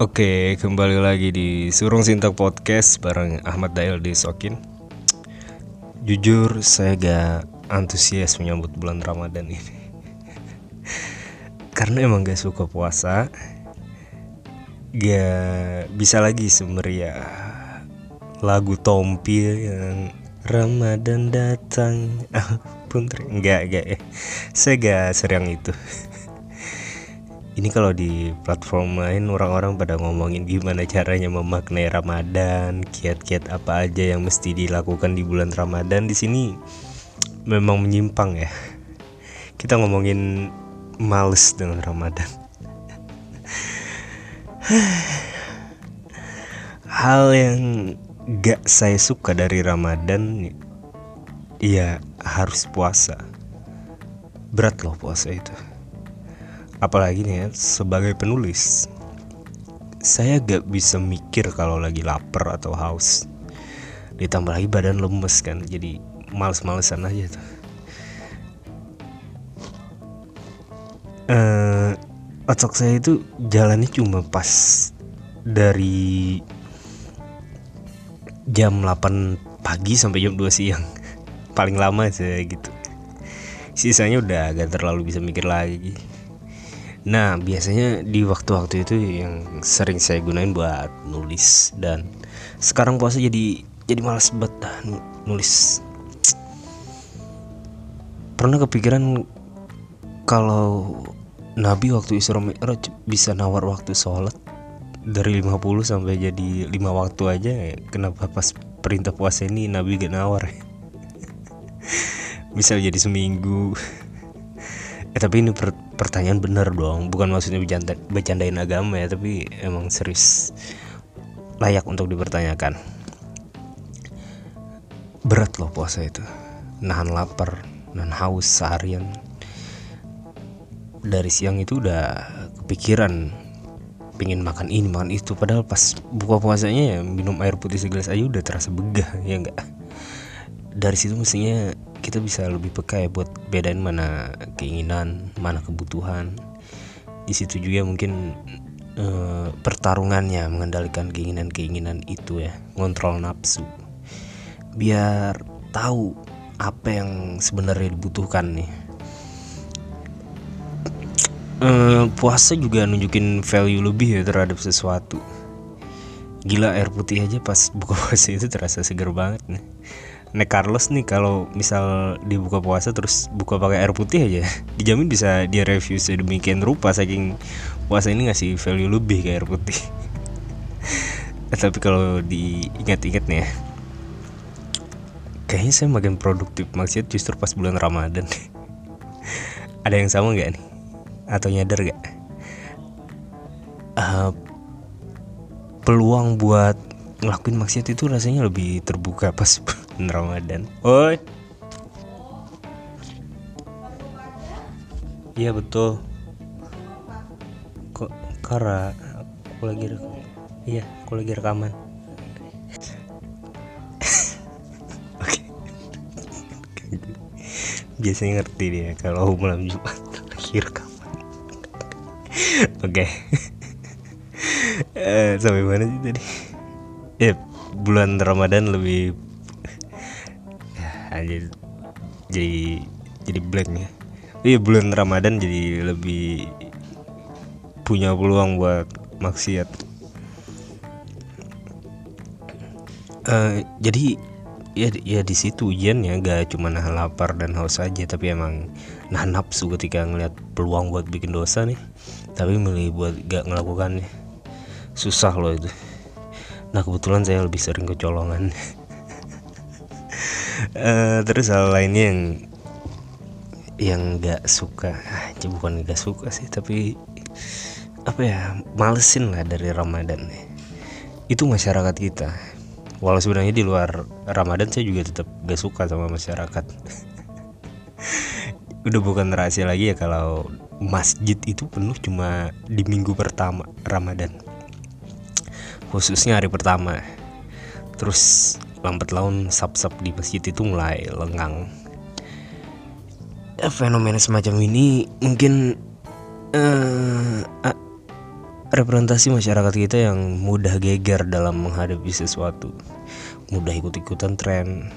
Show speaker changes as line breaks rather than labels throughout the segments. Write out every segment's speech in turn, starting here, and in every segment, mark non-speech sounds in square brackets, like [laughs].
Oke, kembali lagi di Surung Sintak Podcast bareng Ahmad Dail di Sokin. Jujur, saya gak antusias menyambut bulan Ramadan ini. [laughs] Karena emang gak suka puasa. Gak bisa lagi semeriah lagu Tompi yang Ramadan datang. [laughs] Ampun, enggak, enggak ya. Saya gak seriang itu [laughs] ini kalau di platform lain orang-orang pada ngomongin gimana caranya memaknai Ramadan, kiat-kiat apa aja yang mesti dilakukan di bulan Ramadan di sini memang menyimpang ya. Kita ngomongin males dengan Ramadan. Hal yang gak saya suka dari Ramadan ya harus puasa. Berat loh puasa itu apalagi nih ya sebagai penulis saya gak bisa mikir kalau lagi lapar atau haus. Ditambah lagi badan lemes kan jadi males-malesan aja tuh. Uh, otak saya itu jalannya cuma pas dari jam 8 pagi sampai jam 2 siang. Paling lama saya gitu. Sisanya udah agak terlalu bisa mikir lagi Nah, biasanya di waktu-waktu itu yang sering saya gunain buat nulis. Dan sekarang puasa jadi jadi malas banget nulis. Pernah kepikiran kalau Nabi waktu Isra Mi'raj bisa nawar waktu sholat? Dari 50 sampai jadi 5 waktu aja kenapa pas perintah puasa ini Nabi gak nawar? [laughs] Bisa jadi seminggu. [laughs] Eh tapi ini per pertanyaan bener dong. Bukan maksudnya bercanda bercandain agama ya tapi emang serius layak untuk dipertanyakan. Berat loh puasa itu. Nahan lapar nahan haus seharian. Dari siang itu udah kepikiran pengen makan ini makan itu. Padahal pas buka puasanya ya minum air putih segelas aja udah terasa begah ya enggak dari situ mestinya kita bisa lebih peka ya buat bedain mana keinginan mana kebutuhan. Di situ juga mungkin e, pertarungannya mengendalikan keinginan-keinginan itu ya ngontrol nafsu. Biar tahu apa yang sebenarnya dibutuhkan nih. E, puasa juga nunjukin value lebih ya terhadap sesuatu. Gila air putih aja pas buka [laughs] puasa itu terasa seger banget nih Carlos nih kalau misal dibuka puasa terus buka pakai air putih aja [laughs] dijamin bisa dia review sedemikian rupa saking puasa ini ngasih value lebih ke air putih. [laughs] Tapi kalau diingat-ingat nih ya kayaknya saya makin produktif. Maksudnya justru pas bulan Ramadan. [laughs] Ada yang sama nggak nih? Atau nyadar gak uh, peluang buat ngelakuin maksiat itu rasanya lebih terbuka pas [laughs] Ramadan. Oi. Iya betul. Kok Kara aku lagi Iya, aku lagi rekaman. [laughs] Oke. Biasanya ngerti dia kalau malam Jumat [laughs] lagi rekaman. Oke. Eh, sampai mana sih tadi? Ya, bulan Ramadan lebih [laughs] aja jadi jadi blank ya. Iya bulan Ramadan jadi lebih punya peluang buat maksiat. Uh, jadi ya ya di situ ujian ya gak cuma nahan lapar dan haus aja tapi emang nahan nafsu ketika ngeliat peluang buat bikin dosa nih. Tapi milih buat gak ngelakukannya susah loh itu nah kebetulan saya lebih sering kecolongan uh, terus hal lainnya yang yang nggak suka. Aja bukan nggak suka sih tapi apa ya malesin lah dari Ramadan itu masyarakat kita. Walau sebenarnya di luar Ramadan saya juga tetap gak suka sama masyarakat. [laughs] Udah bukan rahasia lagi ya kalau masjid itu penuh cuma di minggu pertama Ramadan khususnya hari pertama. Terus lambat laun sap-sap di masjid itu mulai lengang. Ya, fenomena semacam ini mungkin uh, representasi masyarakat kita yang mudah geger dalam menghadapi sesuatu. Mudah ikut-ikutan tren.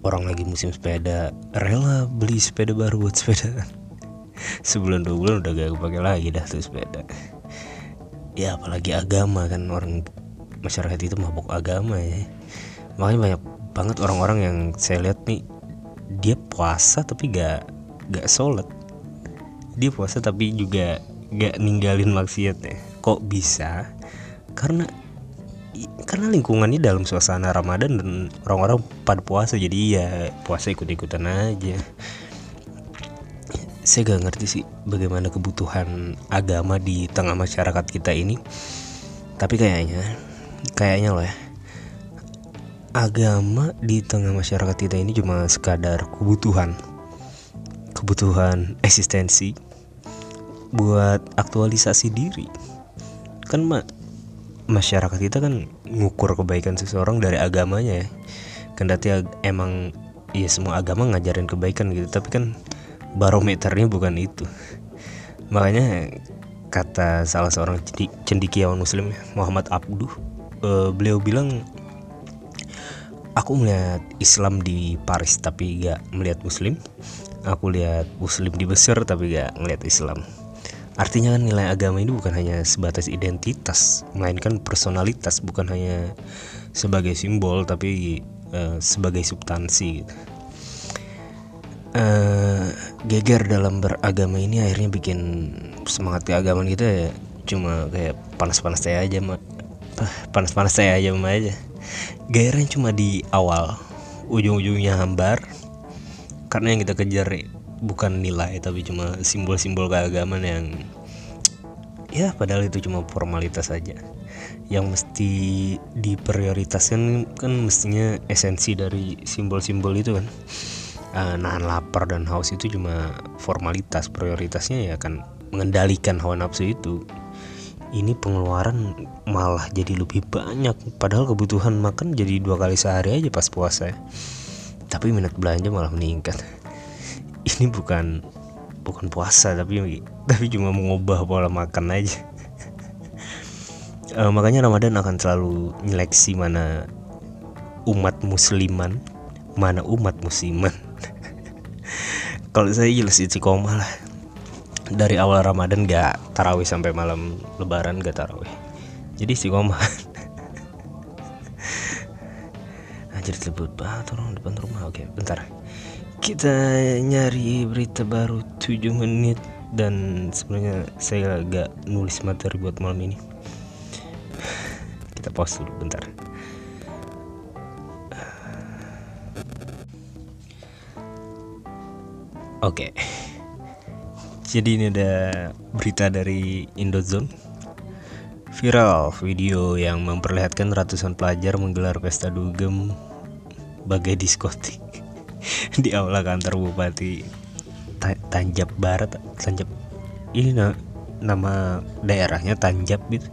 Orang lagi musim sepeda rela beli sepeda baru buat sepeda. [laughs] Sebulan dua bulan udah gak pakai lagi dah tuh sepeda ya apalagi agama kan orang masyarakat itu mabuk agama ya. Makanya banyak banget orang-orang yang saya lihat nih dia puasa tapi gak gak sholat. Dia puasa tapi juga gak ninggalin maksiat ya kok bisa? Karena karena lingkungannya dalam suasana Ramadan dan orang-orang pada puasa jadi ya puasa ikut-ikutan aja saya gak ngerti sih bagaimana kebutuhan agama di tengah masyarakat kita ini. Tapi kayaknya kayaknya loh ya. Agama di tengah masyarakat kita ini cuma sekadar kebutuhan. Kebutuhan eksistensi buat aktualisasi diri. Kan mak masyarakat kita kan ngukur kebaikan seseorang dari agamanya ya. Kendati emang ya semua agama ngajarin kebaikan gitu. Tapi kan barometernya bukan itu. Makanya kata salah seorang cendikiawan muslim Muhammad Abduh uh, beliau bilang aku melihat Islam di Paris tapi gak melihat Muslim. Aku lihat Muslim di Mesir tapi gak melihat Islam. Artinya kan nilai agama ini bukan hanya sebatas identitas, melainkan personalitas, bukan hanya sebagai simbol tapi uh, sebagai substansi. Uh, geger dalam beragama ini akhirnya bikin semangat keagamaan kita ya. Cuma kayak panas-panas saya aja mah panas-panas saya aja mah aja. Gairahnya cuma di awal. Ujung-ujungnya hambar. Karena yang kita kejar bukan nilai tapi cuma simbol-simbol keagamaan yang ya padahal itu cuma formalitas saja yang mesti diprioritaskan kan mestinya esensi dari simbol-simbol itu kan uh, nahan lapar dan haus itu cuma formalitas prioritasnya ya kan mengendalikan hawa nafsu itu. Ini pengeluaran malah jadi lebih banyak padahal kebutuhan makan jadi dua kali sehari aja pas puasa. Ya. tapi minat belanja malah meningkat. [laughs] Ini bukan bukan puasa tapi tapi cuma mengubah pola makan aja. Uh, [laughs] makanya Ramadan akan selalu nyeleksi mana umat musliman mana umat musliman kalau saya jelas istiqomah lah. Dari awal Ramadan gak tarawih sampai malam lebaran gak tarawih. Jadi istiqomah. [laughs] Anjir sebut banget orang depan rumah. Oke bentar. Kita nyari berita baru 7 menit dan sebenarnya saya agak nulis materi buat malam ini. Kita pause dulu bentar oke. Jadi ini ada berita dari Indozone. Viral video yang memperlihatkan ratusan pelajar menggelar pesta dugem bagai diskotik [laughs] di aula kantor bupati Tanjab Barat Tanjab. Ini na nama daerahnya Tanjab gitu.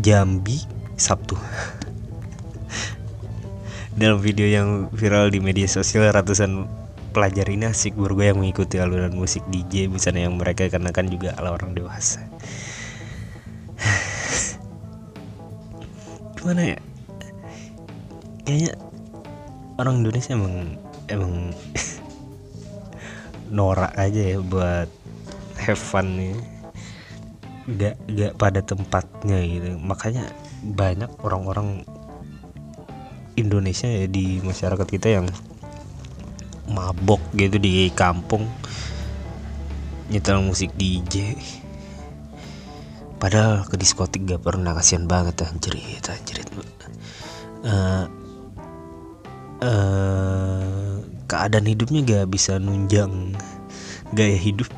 Jambi Sabtu. [laughs] Dalam video yang viral di media sosial ratusan pelajar ini asik bergoyang mengikuti alunan musik DJ busana yang mereka kenakan juga ala orang dewasa. [sighs] Gimana ya? Kayaknya orang Indonesia emang emang [laughs] norak aja ya buat have fun nih gak gak pada tempatnya gitu. Makanya banyak orang-orang Indonesia ya di masyarakat kita yang mabok gitu di kampung. Nyetel musik DJ padahal ke diskotik gak pernah kasihan banget anjrit anjrit uh, uh, keadaan hidupnya gak bisa nunjang gaya hidup. [laughs]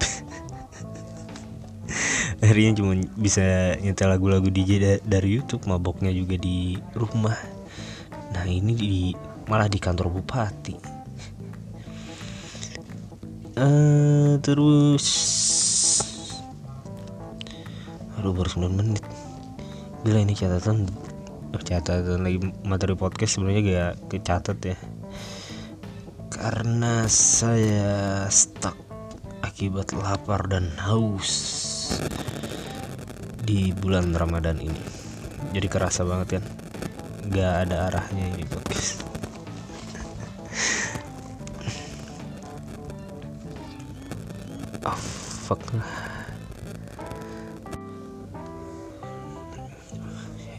Akhirnya cuma bisa nyetel lagu-lagu DJ dari YouTube maboknya juga di rumah. Nah ini di malah di kantor bupati uh, terus aduh baru 9 menit. Gila ini catatan catatan lagi materi podcast sebenarnya gak kecatat ya. Karena saya stuck akibat lapar dan haus di bulan Ramadan ini. Jadi kerasa banget kan nggak ada arahnya ini podcast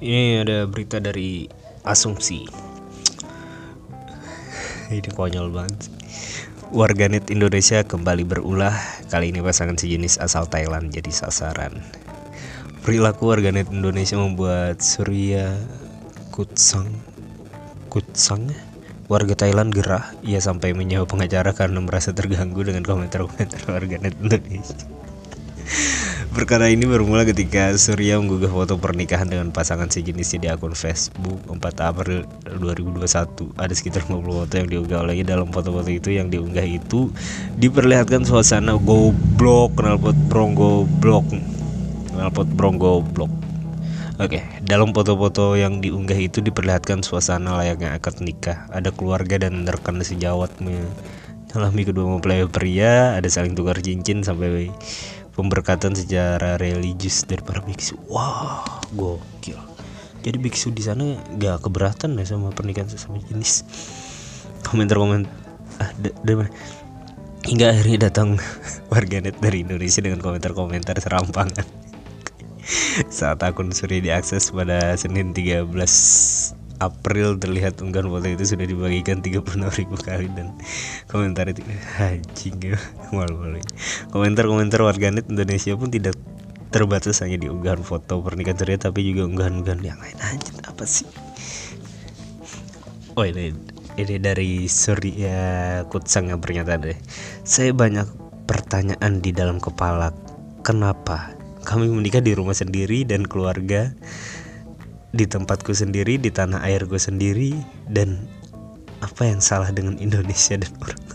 ini ada berita dari asumsi. Ini konyol banget. Warganet Indonesia kembali berulah. Kali ini pasangan sejenis asal Thailand jadi sasaran. Perilaku warganet Indonesia membuat Surya Kutsang Kutsang Warga Thailand gerah Ia sampai menyewa pengacara karena merasa terganggu dengan komentar-komentar warganet Indonesia Perkara ini bermula ketika Surya menggugah foto pernikahan dengan pasangan sejenisnya di akun Facebook 4 April 2021. Ada sekitar 50 foto yang diunggah olehnya dalam foto-foto itu yang diunggah itu diperlihatkan suasana goblok, knalpot brong goblok. Knalpot brong goblok. Oke, dalam foto-foto yang diunggah itu diperlihatkan suasana layaknya akad nikah. Ada keluarga dan rekan sejawat menyalami kedua mempelai pria, ada saling tukar cincin sampai pemberkatan secara religius dari para biksu. Wah, wow, gokil. Jadi biksu di sana gak keberatan ya sama pernikahan sesama jenis. Komentar-komentar ah, dari mana? Hingga akhirnya datang [laughs] warganet dari Indonesia dengan komentar-komentar serampangan. Saat akun Surya diakses pada Senin 13 April terlihat unggahan foto itu sudah dibagikan 36 ribu kali dan komentar itu anjing ya. Malu-malu komentar-komentar warganet Indonesia pun tidak terbatas hanya di unggahan foto pernikahan ceria tapi juga unggahan-unggahan yang lain. Aja apa sih? Oh ini ini dari Surya yang pernyataan deh. Saya banyak pertanyaan di dalam kepala. Kenapa kami menikah di rumah sendiri dan keluarga di tempatku sendiri di tanah airku sendiri dan apa yang salah dengan Indonesia dan orang [laughs]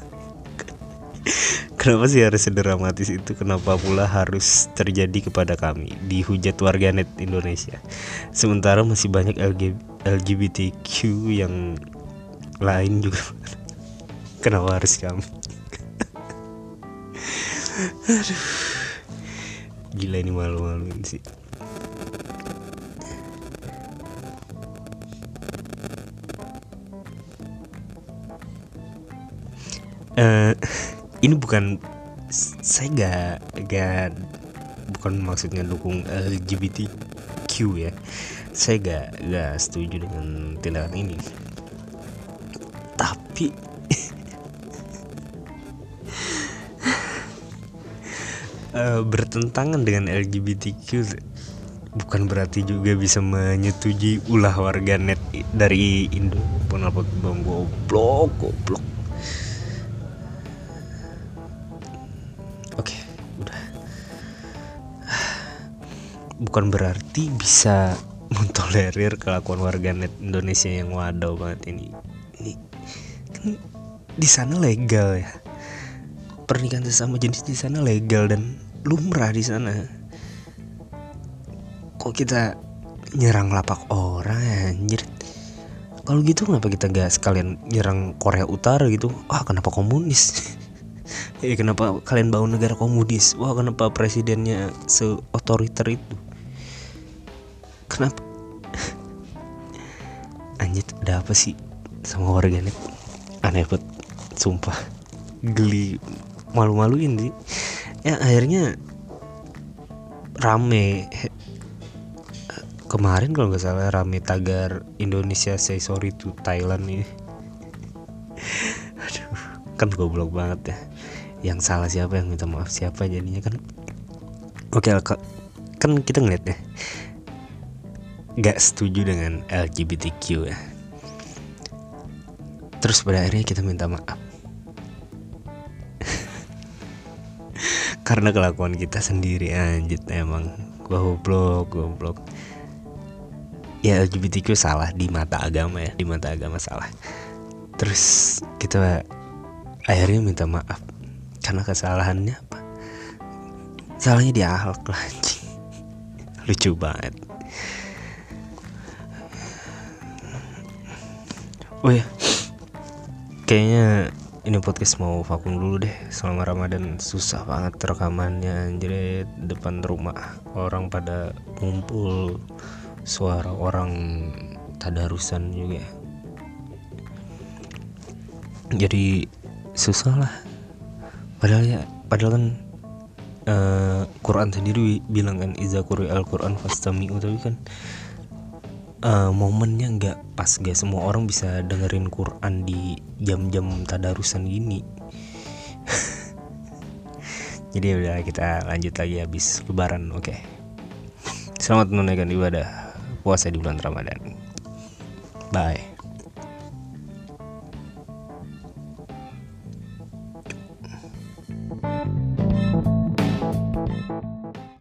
Kenapa sih harus sedramatis itu? Kenapa pula harus terjadi kepada kami dihujat warganet Indonesia? Sementara masih banyak LGBTQ yang lain juga. [laughs] Kenapa harus kami? [laughs] Aduh. Gila ini malu-maluin sih. uh, [laughs] ini bukan saya gak gak bukan maksudnya dukung LGBTQ ya saya gak gak setuju dengan tindakan ini tapi uh, bertentangan dengan LGBTQ bukan berarti juga bisa menyetujui ulah warganet dari Indo. Penalpot bom goblok goblok. Bukan berarti bisa [laughs] mentolerir kelakuan warganet Indonesia yang wadaw banget ini. Ini kan di sana legal ya pernikahan sesama jenis di sana legal dan lumrah di sana. Kok kita nyerang lapak orang anjir? Kalau gitu kenapa kita gak sekalian nyerang Korea Utara gitu? Wah kenapa komunis? [laughs] Eh kenapa kalian bangun negara komunis? Wah kenapa presidennya se otoriter itu? Kenapa? [laughs] Anjir ada apa sih sama warganet? Aneh banget sumpah. Geli malu-maluin sih ya akhirnya rame. Kemarin kalau nggak salah rame tagar Indonesia say sorry to Thailand ini. Aduh kan goblok banget ya. Yang salah siapa yang minta maaf siapa jadinya kan. Oke kan kita ngeliat ya. Gak setuju dengan LGBTQ ya. Terus pada akhirnya kita minta maaf karena kelakuan kita sendiri anjir emang. Goblok goblok. Ya LGBTQ salah di mata agama ya di mata agama salah. Terus kita akhirnya minta maaf. Karena kesalahannya apa? Salahnya di akhlak anjing. [laughs] Lucu banget. Oh ya. Kayaknya ini podcast mau vakum dulu deh. Selama Ramadan susah banget rekamannya jadi depan rumah orang pada ngumpul suara orang tadarusan juga. Jadi susah lah. Padahal ya padahal kan uh, Quran sendiri bilang kan iza al Quran fastami tapi kan uh, momennya nggak pas gak semua orang bisa dengerin Quran di jam-jam tadarusan gini. [laughs] Jadi udah kita lanjut lagi habis lebaran oke. Okay. selamat menunaikan ibadah puasa di bulan Ramadan. Bye